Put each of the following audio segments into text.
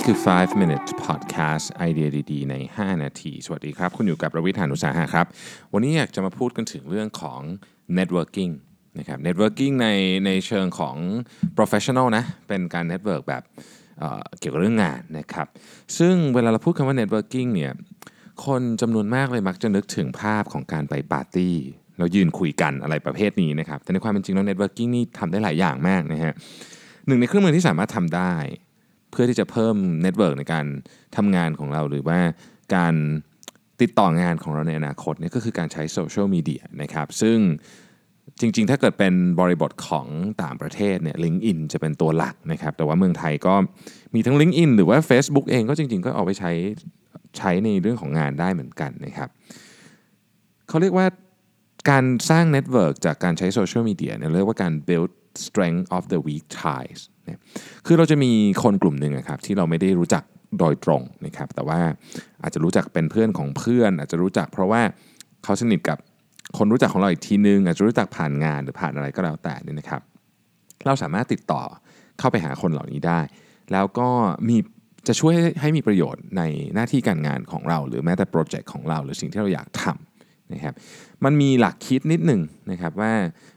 นี่คือ 5 minutes podcast ไอเดียดีๆ ใน 5 นาที สวัสดีครับ คุณอยู่กับประวิทยานุสาหะครับ วันนี้อยากจะมาพูดกันถึงเรื่องของ networking นะครับ networking ในในเชิงของ professional นะ เป็นการ network แบบเเกี่ยวกับเรื่องงานนะครับ ซึ่งเวลาเราพูดคำว่า networking เนี่ย คนจำนวนมากเลยมักจะนึกถึงภาพของการไปปาร์ตี้เรายืนคุยกันอะไรประเภทนี้นะครับ แต่ในความเป็นจริงแล้ว networking นี่ทำได้หลายอย่างมากนะฮะหนึ่งในเครื่องมือที่สามารถทำได้ เพื่อที่จะเพิ่ม network ในการทำงานของเรา หรือว่าการติดต่องานของเราในอนาคตนี่ก็คือการใช้โซเชียลมีเดียนะครับ ซึ่งจริงๆ ถ้าเกิดเป็นบริบทของต่างประเทศเนี่ย LinkedIn จะเป็นตัวหลักนะครับ แต่ว่าเมืองไทยก็มีทั้ง LinkedIn หรือว่า Facebook เองก็จริงๆ ก็เอาไปใช้ใช้ในเรื่องของงานได้เหมือนกันนะครับเขาเรียกว่าการสร้าง network จากการใช้โซเชียลมีเดียเนี่ยเรียกว่าการ build strength of the weak ties คือเราจะมีคนกลุ่มหนึ่งครับที่เราไม่ได้รู้จักโดยตรงนะครับแต่ว่าอาจจะรู้จักเป็นเพื่อนของเพื่อน อาจจะรู้จักเพราะว่าเขาสนิทกับคนรู้จักของเราอีกทีนึง อาจจะรู้จักผ่านงานหรือผ่านอะไรก็แล้วแต่นี่นะครับ เราสามารถติดต่อเข้าไปหาคนเหล่านี้ได้ แล้วก็มีจะช่วยให้มีประโยชน์ในหน้าที่การงานของเรา หรือแม้แต่โปรเจกต์ของเรา หรือสิ่งที่เราอยากทำนะครับมันมีหลักคิดนิดหนึ่งนะครับว่า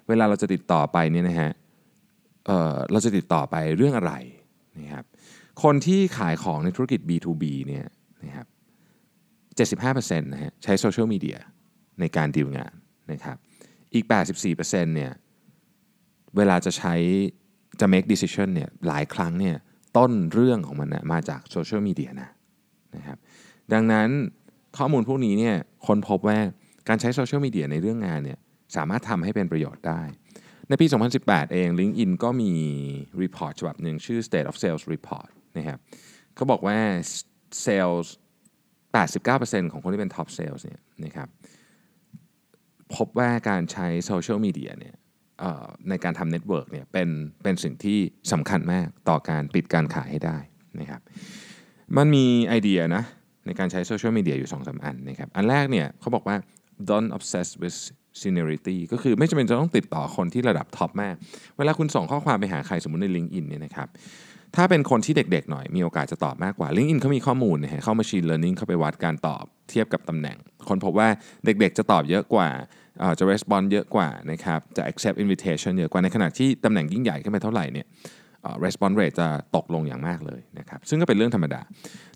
เวลาเราจะติดต่อไปเนี่ยนะฮะ เเราจะติดต่อไปเรื่องอะไรนะครับคนที่ขายของในธุรกิจ B2B เนี่ยนะครับ75%นะฮะใช้โซเชียลมีเดียในการดีลงานนะครับอีก 84%เนี่ยเวลาจะใช้จะ make decision เนี่ยหลายครั้งเนี่ยต้นเรื่องของมันนะมาจากโซเชียลมีเดียนะนะครับดังนั้นข้อมูลพวกนี้เนี่ยคนพบว่าการใช้โซเชียลมีเดียในเรื่องงานเนี่ยสามารถทำให้เป็นประโยชน์ได้ ในปี 2018 เอง LinkedIn ก็มี report ฉบับหนึ่งชื่อ State of Sales Report นะครับเขาบอกว่า Sales 89%ของคนที่เป็น Top Sales เนี่ยนะครับพบว่าการใช้โซเชียลมีเดียเนี่ยในการทำ network เนี่ยเป็นเป็นสิ่งที่สำคัญมากต่อการปิดการขายให้ได้นะครับมันมีไอเดียนะในการใช้โซเชียลมีเดียอยู่2 สองอันนะครับอันแรกเนี่ยเขาบอกว่า don't obsess with seniority ก็คือไม่จำเป็นจะต้องติดต่อคนที่ระดับท็อปมาก เวลาคุณส่งข้อความไปหาใครสมมติใน LinkedIn เนี่ยนะครับ ถ้าเป็นคนที่เด็กๆหน่อยมีโอกาสจะตอบมากกว่า LinkedIn เขามีข้อมูลนะฮะเข้า machine learning เข้าไปวัดการตอบเทียบกับตำแหน่ง คนพบว่าเด็กๆจะตอบเยอะกว่าจะ respond เยอะกว่านะครับ จะ accept invitation เยอะกว่าในขณะที่ตำแหน่งยิ่งใหญ่ขึ้นไปเท่าไหร่เนี่ย response rate จะตกลงอย่างมากเลยนะครับ ซึ่งก็เป็นเรื่องธรรมดา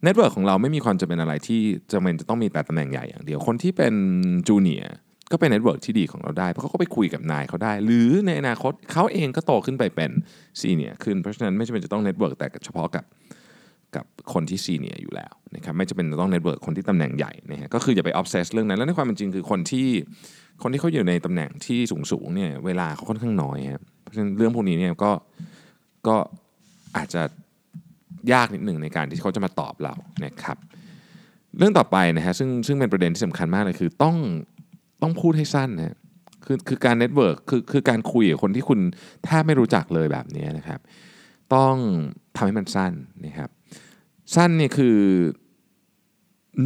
Network ของเราไม่มีความจำเป็นอะไรที่จำเป็นจะต้องมีแต่ตำแหน่งใหญ่อย่างเดียว คนที่เป็นจูเนีย ก็เป็น network ที่ดีของเราได้ เพราะเขาก็ไปคุยกับนายเขาได้ หรือในอนาคตเขาเองก็โตขึ้นไปเป็น senior ขึ้น เพราะฉะนั้นไม่จำเป็นจะต้อง network แต่เฉพาะกับกับคนที่ senior อยู่แล้วนะครับไม่จำเป็นจะต้อง network คนที่ตำแหน่งใหญ่นะฮะก็คืออย่าไป obsess เรื่องนั้น แล้วในความเป็นจริงคือคนที่คนที่เขาอยู่ในตำแหน่งที่สูงสูงเนี่ยเวลาเขาค่อนข้างน้อยครับเพราะฉะนั้นเรื่องพวกนี้เนี่ยก็ก็อาจจะยากนิดหนึ่งในการที่เขาจะมาตอบเรานะครับเรื่องต่อไปนะฮะซึ่งซึ่งเป็นประเด็นที่สำคัญมากเลยคือต้อง ต้องพูดให้สั้นนะคือคือการ network คือคือการคุยกับคนที่คุณแทบไม่รู้จักเลยแบบนี้นะครับ ต้องทำให้มันสั้นนะครับ สั้นเนี่ยคือ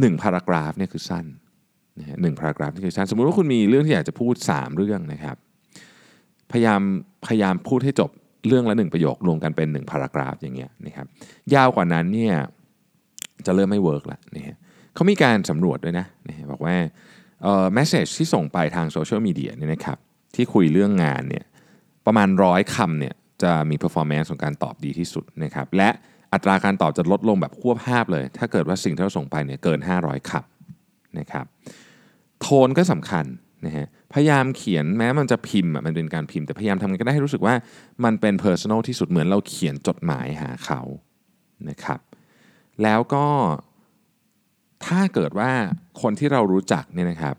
หนึ่ง paragraph เนี่ยคือสั้นนะฮะหนึ่ง paragraph นี่คือสั้นสมมุติว่าคุณมีเรื่องที่อยากจะพูด 3 เรื่องนะครับ พยายามพยายามพูดให้จบเรื่องละหนึ่งประโยครวมกันเป็น1 paragraph อย่างเงี้ยนะครับยาวกว่านั้นเนี่ยจะเริ่มไม่ work ละนะฮะเขามีการสำรวจด้วยนะนะบอกว่า เอ่อ message ที่ส่งไปทางโซเชียลมีเดียเนี่ยนะครับที่คุยเรื่องงานเนี่ยประมาณร้อยคำเนี่ยจะมี performance ของการตอบดีที่สุดนะครับและอัตราการตอบจะลดลงแบบฮวบฮาบเลย ถ้าเกิดว่าสิ่งที่เราส่งไปเนี่ยเกิน 500คำนะครับโทนก็สำคัญนะฮะพยายามเขียนแม้มันจะพิมพ์มันเป็นการพิมพ์แต่พยายามทำกันได้ให้รู้สึกว่ามันเป็น personal ที่สุดเหมือนเราเขียนจดหมายหาเขานะครับแล้วก็ ถ้าเกิดว่าคนที่เรารู้จักเนี่ยนะครับ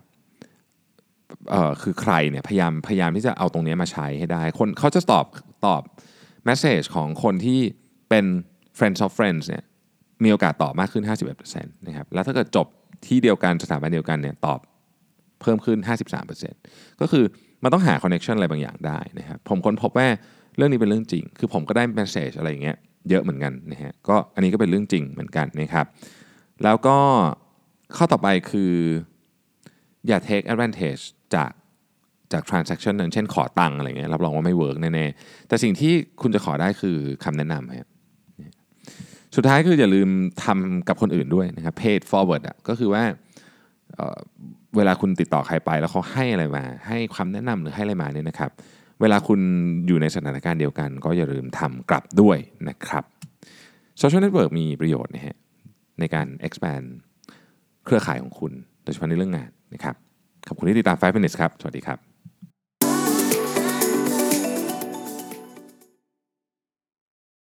เอ่อคือใครเนี่ยพยายามพยายามที่จะเอาตรงนี้มาใช้ให้ได้ คนเขาจะตอบตอบแมสเซจของคนที่เป็น friends of friends เนี่ยมีโอกาสตอบมากขึ้น 51%นะครับแล้วถ้าเกิดจบที่เดียวกันสถาบันเดียวกันเนี่ยตอบเพิ่มขึ้น 53%ก็คือมันต้องหา connection อะไรบางอย่างได้นะครับผมค้นพบว่าเรื่องนี้เป็นเรื่องจริง คือผมก็ได้ message อะไรอย่างเงี้ยเยอะเหมือนกันนะฮะก็อันนี้ก็เป็นเรื่องจริงเหมือนกันนะครับแล้วก็ ข้อต่อไปคืออย่า take advantage จากจาก transaction นั้นเช่นขอตังค์อะไรเงี้ยรับรองว่าไม่ work แน่ๆ แต่สิ่งที่คุณจะขอได้คือคำแนะนำครับสุดท้ายคืออย่าลืมทำกับคนอื่นด้วยนะครับ paid forward อะก็คือว่าเเวลาคุณติดต่อใครไปแล้วเขาให้อะไรมา ให้ความแนะนำหรือให้อะไรมาเนี่ยนะครับ เวลาคุณอยู่ในสถานการณ์เดียวกัน ก็อย่าลืมทำกลับด้วยนะครับ social network มีประโยชน์นะฮะในการ expand เครือข่ายของคุณ โดยเฉพาะในเรื่องงานนะครับ ขอบคุณที่ติดตาม 5 minutes ครับ สวัสดีครับ